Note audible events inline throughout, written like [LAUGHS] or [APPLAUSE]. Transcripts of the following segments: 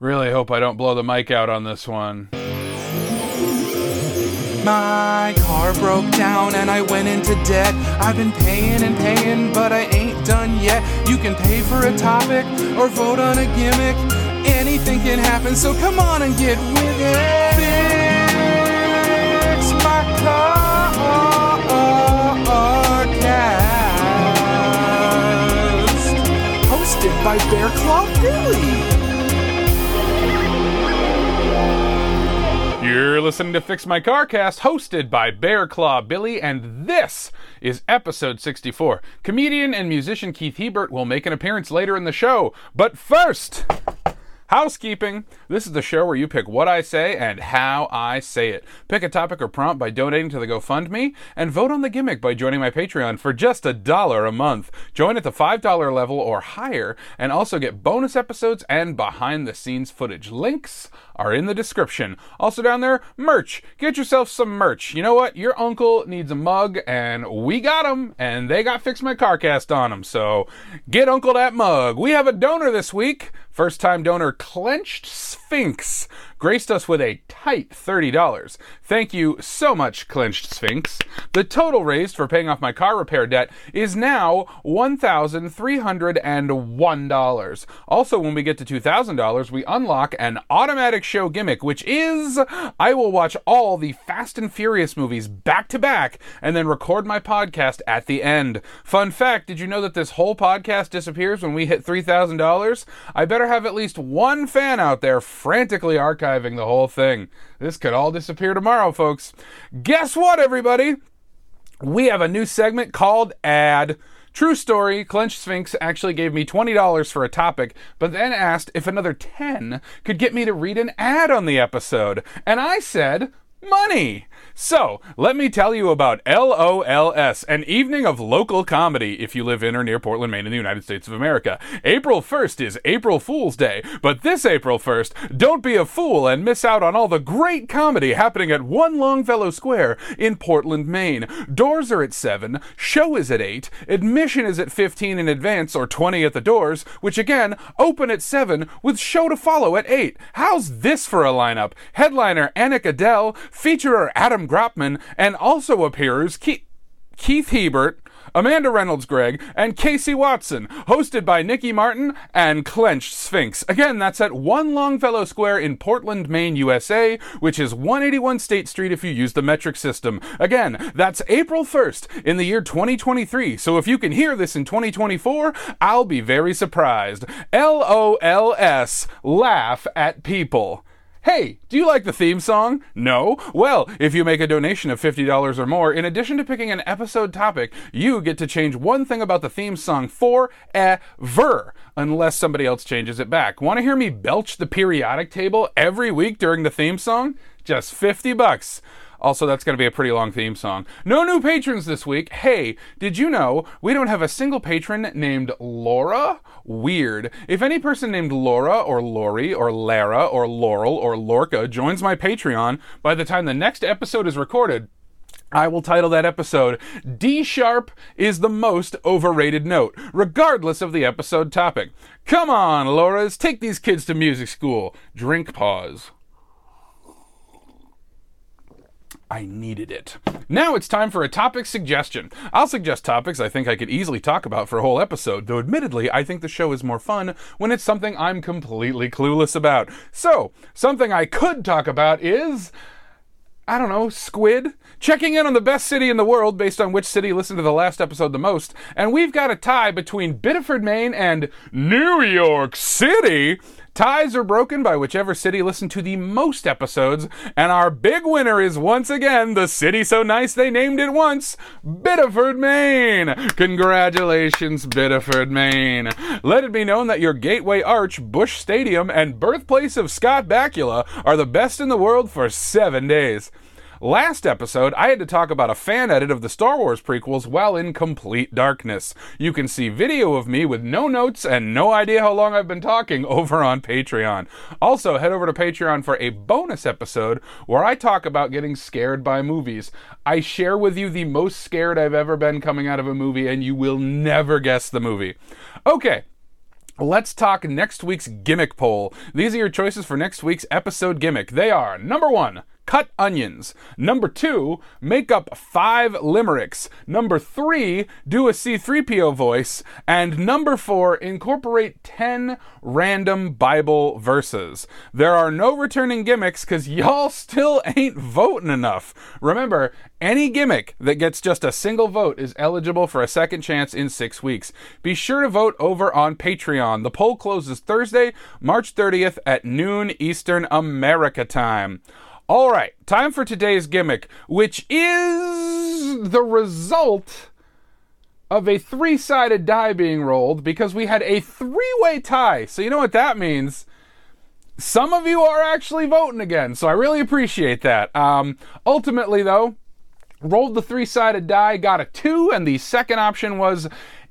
Really hope I don't blow the mic out on this one. My car broke down and I went into debt. I've been paying and paying, but I ain't done yet. You can pay for a topic or vote on a gimmick. Anything can happen, so come on and get with it. Fix my car cast. Hosted by Bear Claw Billie. You're listening to Fix My Carcast, hosted by Bear Claw Billie, and this is episode 64. Comedian and musician Keith Hebert will make an appearance later in the show, but first. Housekeeping. This is the show where you pick what I say and how I say it. Pick a topic or prompt by donating to the GoFundMe, and vote on the gimmick by joining my Patreon for just a dollar a month. Join at the $5 level or higher, and also get bonus episodes and behind the scenes footage. Links are in the description. Also down there, merch. Get yourself some merch. You know what? Your uncle needs a mug, and we got them, and they got Fix My Carcast on them. So get Uncle that mug. We have a donor this week. First time donor Clenched Sphinx graced us with a tight $30. Thank you so much, Clenched Sphinx. The total raised for paying off my car repair debt is now $1,301. Also, when we get to $2,000, we unlock an automatic show gimmick, which is I will watch all the Fast and Furious movies back to back and then record my podcast at the end. Fun fact did you know that this whole podcast disappears when we hit $3,000? I better have at least one fan out there frantically archiving the whole thing. This could all disappear tomorrow, folks. Guess what, everybody? We have a new segment called Ad. True story, Clenched Sphinx actually gave me $20 for a topic, but then asked if another 10 could get me to read an ad on the episode. And I said, money. So, let me tell you about LOLS, an evening of local comedy if you live in or near Portland, Maine in the United States of America. April 1st is April Fool's Day, but this April 1st, don't be a fool and miss out on all the great comedy happening at One Longfellow Square in Portland, Maine. Doors are at 7, show is at 8, admission is at 15 in advance or 20 at the doors, which again, open at 7 with show to follow at 8. How's this for a lineup? Headliner Anik Adele, featurer Adam Gropman, and also appears Keith, Keith Hebert, Amanda Reynolds Gregg, and Casey Watson, hosted by Nikki Martin and Clenched Sphinx. Again, that's at One Longfellow Square in Portland, Maine, USA, which is 181 State Street if you use the metric system. Again, that's April 1st in the year 2023. So if you can hear this in 2024, I'll be very surprised. L O L S, laugh at people. Hey, do you like the theme song? No? Well, if you make a donation of $50 or more, in addition to picking an episode topic, you get to change one thing about the theme song forever, unless somebody else changes it back. Want to hear me belch the periodic table every week during the theme song? Just 50 bucks. Also, that's going to be a pretty long theme song. No new patrons this week. Hey, did you know we don't have a single patron named Laura? Weird. If any person named Laura or Lori or Lara or Laurel or Lorca joins my Patreon by the time the next episode is recorded, I will title that episode D Sharp is the most overrated note, regardless of the episode topic. Come on, Laura's, take these kids to music school. Drink pause. I needed it. Now it's time for a topic suggestion. I'll suggest topics I think I could easily talk about for a whole episode, though admittedly, I think the show is more fun when it's something I'm completely clueless about. So, something I could talk about is. I don't know, squid? Checking in on the best city in the world based on which city listened to the last episode the most. And we've got a tie between Biddeford, Maine and New York City. Ties are broken by whichever city listened to the most episodes, and our big winner is once again the city so nice they named it once Biddeford, Maine. Congratulations, Biddeford, Maine. Let it be known that your Gateway Arch, Busch Stadium, and birthplace of Scott Bakula are the best in the world for seven days. Last episode, I had to talk about a fan edit of the Star Wars prequels while in complete darkness. You can see video of me with no notes and no idea how long I've been talking [LAUGHS] over on Patreon. Also, head over to Patreon for a bonus episode where I talk about getting scared by movies. I share with you the most scared I've ever been coming out of a movie, and you will never guess the movie. Okay. Let's talk next week's gimmick poll. These are your choices for next week's episode gimmick. They are number one, cut onions. Number two, make up five limericks. Number three, do a C3PO voice. And number four, incorporate 10 random Bible verses. There are no returning gimmicks because y'all [LAUGHS] still ain't voting enough. Remember, any gimmick that gets just a single vote is eligible for a second chance in six weeks. Be sure to vote over on Patreon. The poll closes Thursday, March 30th at noon Eastern America time. All right, time for today's gimmick, which is the result of a three sided die being rolled because we had a three way tie. So, you know what that means? Some of you are actually voting again, so I really appreciate that. Um, ultimately, though, rolled the three sided die, got a two, and the second option was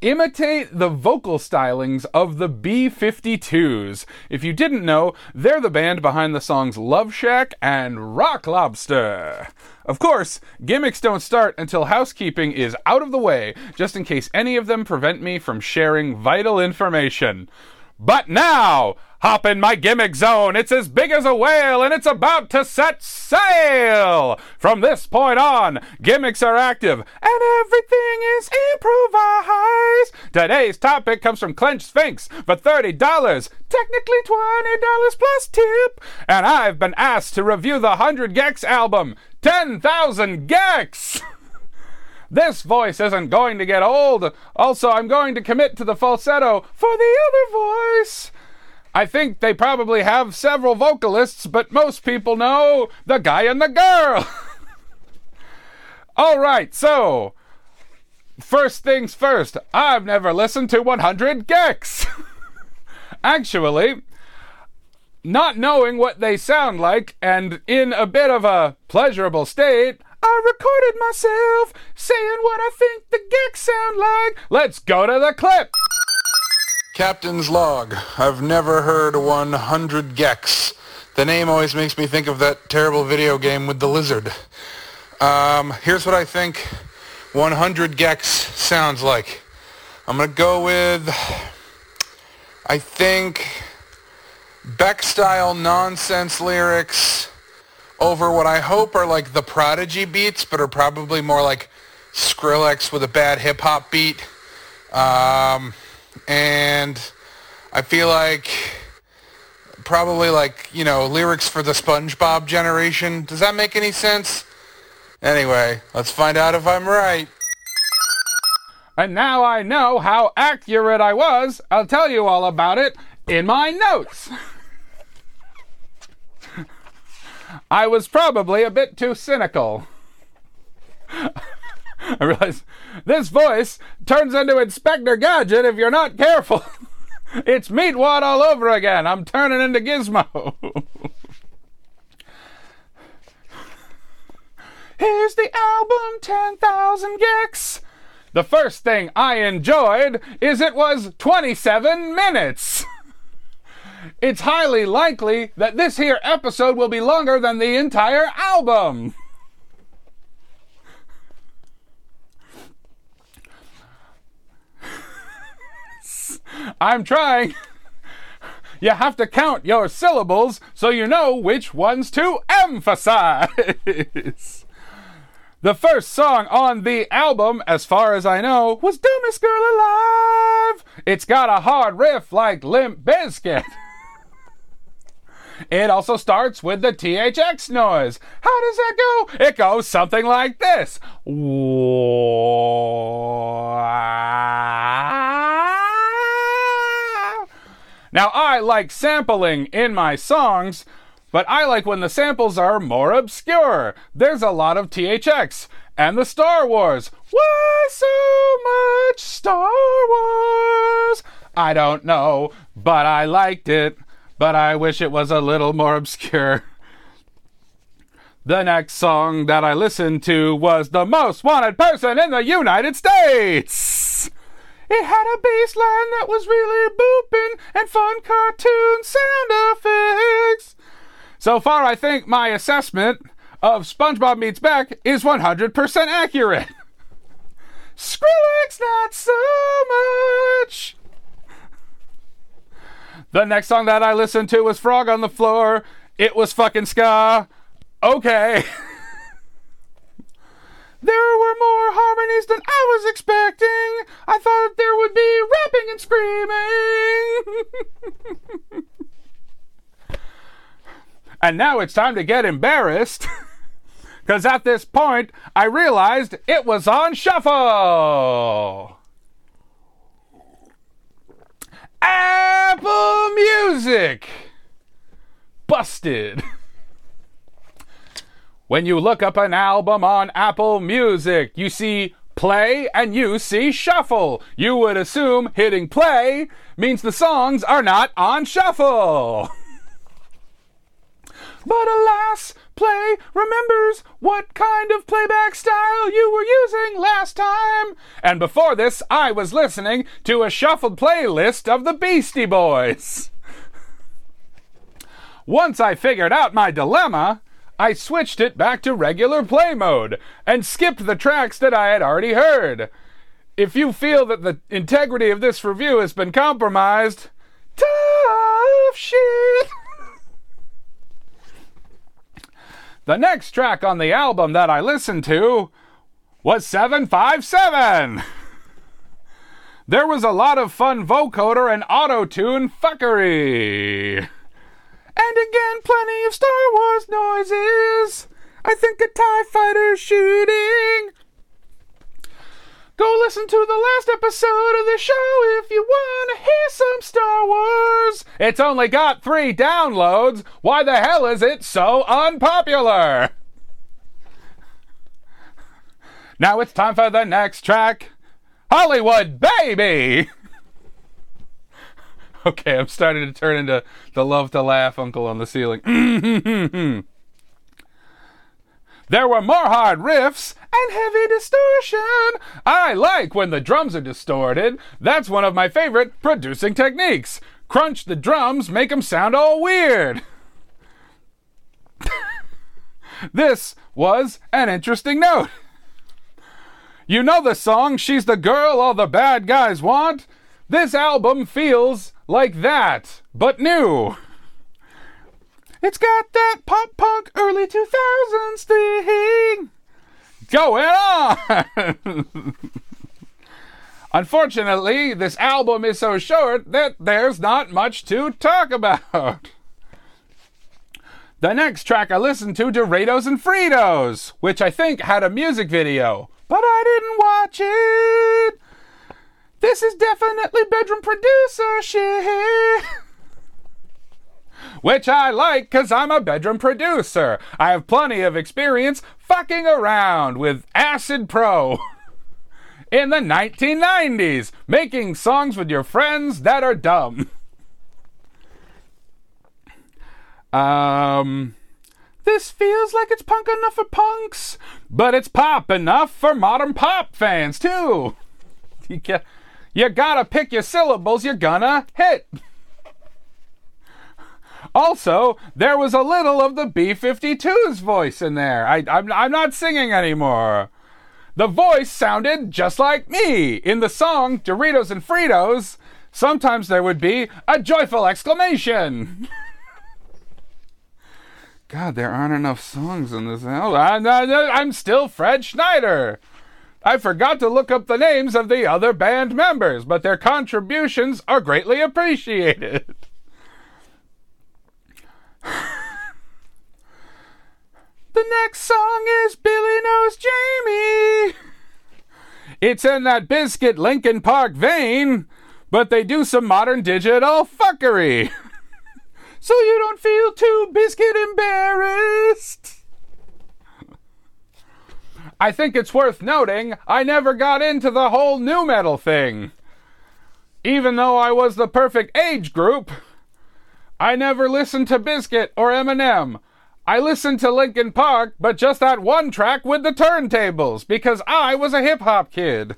imitate the vocal stylings of the B 52s. If you didn't know, they're the band behind the songs Love Shack and Rock Lobster. Of course, gimmicks don't start until housekeeping is out of the way, just in case any of them prevent me from sharing vital information. But now, hop in my gimmick zone. It's as big as a whale and it's about to set sail. From this point on, gimmicks are active and everything is improvised. Today's topic comes from Clenched Sphinx for $30, technically $20 plus tip. And I've been asked to review the 100 gecs album, 10,000 gecs. [LAUGHS] This voice isn't going to get old. Also, I'm going to commit to the falsetto for the other voice. I think they probably have several vocalists, but most people know the guy and the girl. [LAUGHS] All right, so first things first, I've never listened to 100 gecs. [LAUGHS] Actually, not knowing what they sound like and in a bit of a pleasurable state, I recorded myself saying what I think the gecs sound like. Let's go to the clip. Captain's log. I've never heard 100 gecs. The name always makes me think of that terrible video game with the lizard. Um, here's what I think 100 gecs sounds like. I'm gonna go with, I think, Beck style nonsense lyrics over what I hope are like the Prodigy beats, but are probably more like Skrillex with a bad hip hop beat. Um, and I feel like probably like, you know, lyrics for the SpongeBob generation. Does that make any sense? Anyway, let's find out if I'm right. And now I know how accurate I was. I'll tell you all about it in my notes. [LAUGHS] I was probably a bit too cynical. [LAUGHS] I realize this voice turns into Inspector Gadget if you're not careful. [LAUGHS] it's Meatwad all over again. I'm turning into Gizmo. [LAUGHS] Here's the album 10,000 gecs. The first thing I enjoyed is it was 27 minutes. [LAUGHS] it's highly likely that this here episode will be longer than the entire album. I'm trying. You have to count your syllables so you know which ones to emphasize. The first song on the album, as far as I know, was Dumbest Girl Alive. It's got a hard riff like Limp Bizkit. It also starts with the THX noise. How does that go? It goes something like this. Now, I like sampling in my songs, but I like when the samples are more obscure. There's a lot of THX and the Star Wars. Why so much Star Wars? I don't know, but I liked it, but I wish it was a little more obscure. The next song that I listened to was The Most Wanted Person in the United States. It had a bass line that was really booping and fun cartoon sound effects. So far, I think my assessment of SpongeBob Meets Beck is 100% accurate. [LAUGHS] Skrillex, not so much. The next song that I listened to was Frog on the Floor. It was fucking ska. Okay. [LAUGHS] There were and now it's time to get embarrassed. [LAUGHS] Because at this point, I realized it was on shuffle. Apple Music. Busted. When you look up an album on Apple Music, you see play and you see shuffle. You would assume hitting play means the songs are not on shuffle. [LAUGHS] but alas, play remembers what kind of playback style you were using last time. And before this, I was listening to a shuffled playlist of the Beastie Boys. Once I figured out my dilemma, I switched it back to regular play mode and skipped the tracks that I had already heard. If you feel that the integrity of this review has been compromised, tough shit. [LAUGHS] the next track on the album that I listened to was 757. [LAUGHS] There was a lot of fun vocoder and auto tune fuckery. And again, plenty of Star Wars noises. I think a TIE fighter shooting. Go listen to the last episode of the show if you want to hear some Star Wars. It's only got three downloads. Why the hell is it so unpopular? Now it's time for the next track Hollywood Baby! [LAUGHS] Okay, I'm starting to turn into the love to laugh uncle on the ceiling. [LAUGHS] there were more hard riffs and heavy distortion. I like when the drums are distorted. That's one of my favorite producing techniques. Crunch the drums, make them sound all weird. [LAUGHS] this was an interesting note. You know the song, She's the Girl All the Bad Guys Want? This album feels like that, but new. It's got that pop punk early 2000s thing going on. [LAUGHS] Unfortunately, this album is so short that there's not much to talk about. The next track I listened to, Doritos and Fritos, which I think had a music video, but I didn't watch it. This is definitely bedroom producer shit. [LAUGHS] Which I like because I'm a bedroom producer. I have plenty of experience fucking around with Acid Pro [LAUGHS] in the 1990s, making songs with your friends that are dumb. [LAUGHS] Um, this feels like it's punk enough for punks, but it's pop enough for modern pop fans too. [LAUGHS] You you gotta pick your syllables you're gonna hit. Also, there was a little of the B 52's voice in there. I, I'm, I'm not singing anymore. The voice sounded just like me. In the song Doritos and Fritos, sometimes there would be a joyful exclamation. [LAUGHS] God, there aren't enough songs in this album. I'm, I'm still Fred Schneider. I forgot to look up the names of the other band members, but their contributions are greatly appreciated. [LAUGHS] the next song is Billy Knows Jamie. It's in that Bizkit Linkin Park vein, but they do some modern digital fuckery. [LAUGHS] so you don't feel too Bizkit embarrassed. I think it's worth noting I never got into the whole nu metal thing. Even though I was the perfect age group, I never listened to Bizkit or Eminem. I listened to Linkin Park, but just that one track with the turntables, because I was a hip hop kid.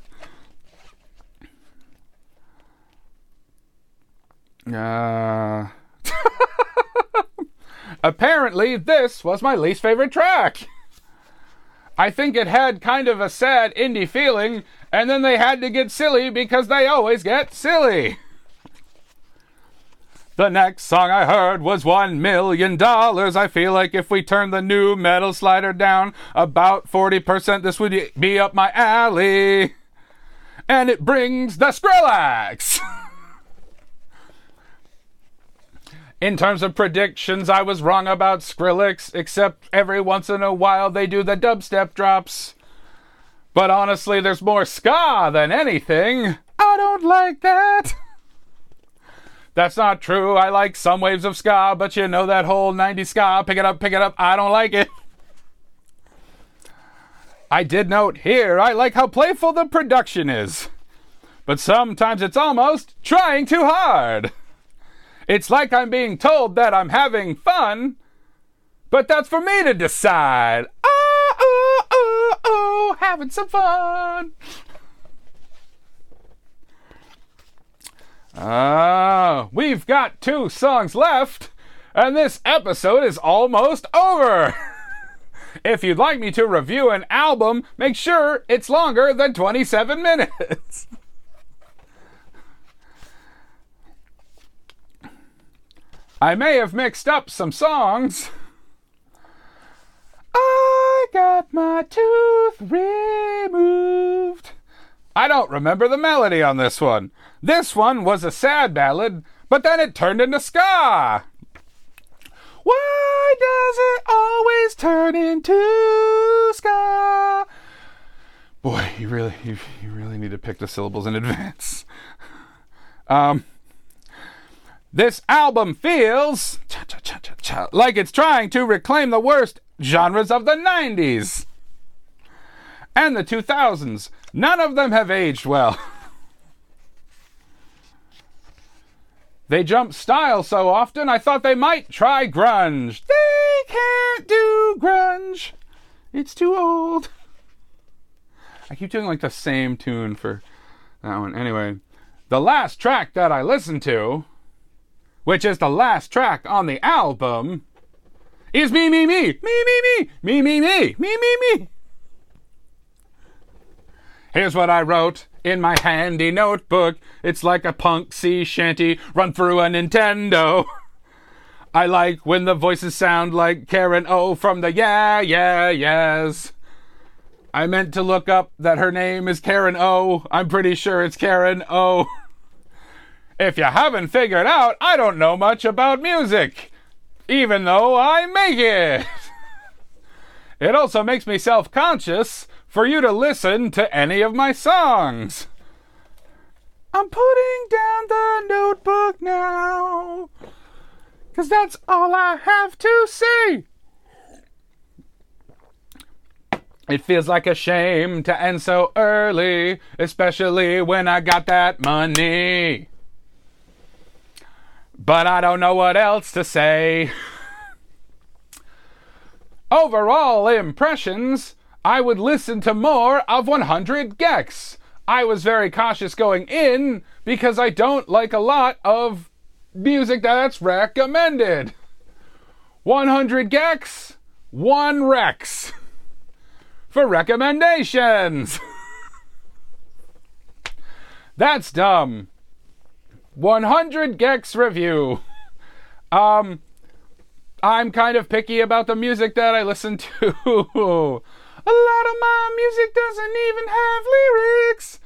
Uh... [LAUGHS] Apparently, this was my least favorite track. I think it had kind of a sad indie feeling, and then they had to get silly because they always get silly. The next song I heard was $1 million. I feel like if we turn the nu metal slider down about 40%, this would be up my alley. And it brings the Skrillex. [LAUGHS] In terms of predictions, I was wrong about Skrillex, except every once in a while they do the dubstep drops. But honestly, there's more ska than anything. I don't like that. [LAUGHS] That's not true. I like some waves of ska, but you know that whole 90s ska, pick it up, pick it up, I don't like it. I did note here, I like how playful the production is. But sometimes it's almost trying too hard. It's like I'm being told that I'm having fun, but that's for me to decide. Oh, oh, oh, oh, having some fun. Ah, uh, we've got two songs left, and this episode is almost over. [LAUGHS] if you'd like me to review an album, make sure it's longer than 27 minutes. [LAUGHS] I may have mixed up some songs. I got my tooth removed. I don't remember the melody on this one. This one was a sad ballad, but then it turned into ska. Why does it always turn into ska? Boy, you really, you, you really need to pick the syllables in advance. Um, this album feels like it's trying to reclaim the worst genres of the 90s and the 2000s. None of them have aged well. [LAUGHS] They jump style so often, I thought they might try grunge. They can't do grunge. It's too old. I keep doing like the same tune for that one. Anyway, the last track that I listened to, which is the last track on the album, is Me, Me, Me, Me, Me, Me, Me, Me, Me, Me, Me, Me. Here's what I wrote in my handy notebook. It's like a punk sea shanty run through a Nintendo. [LAUGHS] I like when the voices sound like Karen O from the Yeah, Yeah, Yes. I meant to look up that her name is Karen O. I'm pretty sure it's Karen O. [LAUGHS] If you haven't figured out, I don't know much about music, even though I make it. [LAUGHS] It also makes me self conscious for you to listen to any of my songs. I'm putting down the notebook now, because that's all I have to say. It feels like a shame to end so early, especially when I got that money. But I don't know what else to say. Overall impressions I would listen to more of 100 gecs. I was very cautious going in because I don't like a lot of music that's recommended. 100 gecs, 1 Rex. [LAUGHS] For recommendations. [LAUGHS] that's dumb. 100 gecs review. [LAUGHS] Um, I'm kind of picky about the music that I listen to. [LAUGHS] A lot of my music doesn't even have lyrics.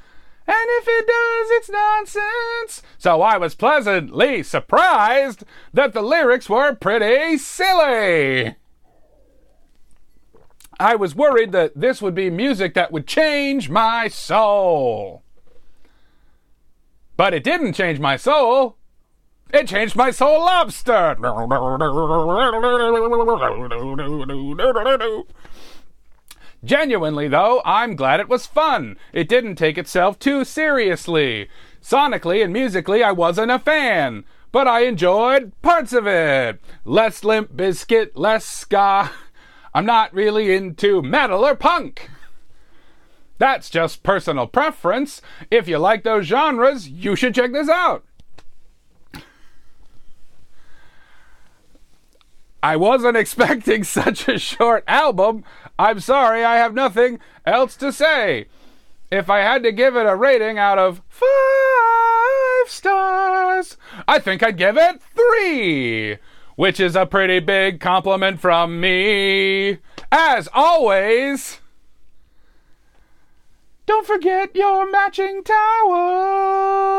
And if it does, it's nonsense. So I was pleasantly surprised that the lyrics were pretty silly. I was worried that this would be music that would change my soul. But it didn't change my soul. It changed my soul lobster. Genuinely, though, I'm glad it was fun. It didn't take itself too seriously. Sonically and musically, I wasn't a fan, but I enjoyed parts of it. Less Limp Bizkit, less ska. I'm not really into metal or punk. That's just personal preference. If you like those genres, you should check this out. I wasn't expecting [LAUGHS] such a short album. I'm sorry, I have nothing else to say. If I had to give it a rating out of five stars, I think I'd give it three, which is a pretty big compliment from me. As always, don't forget your matching towel.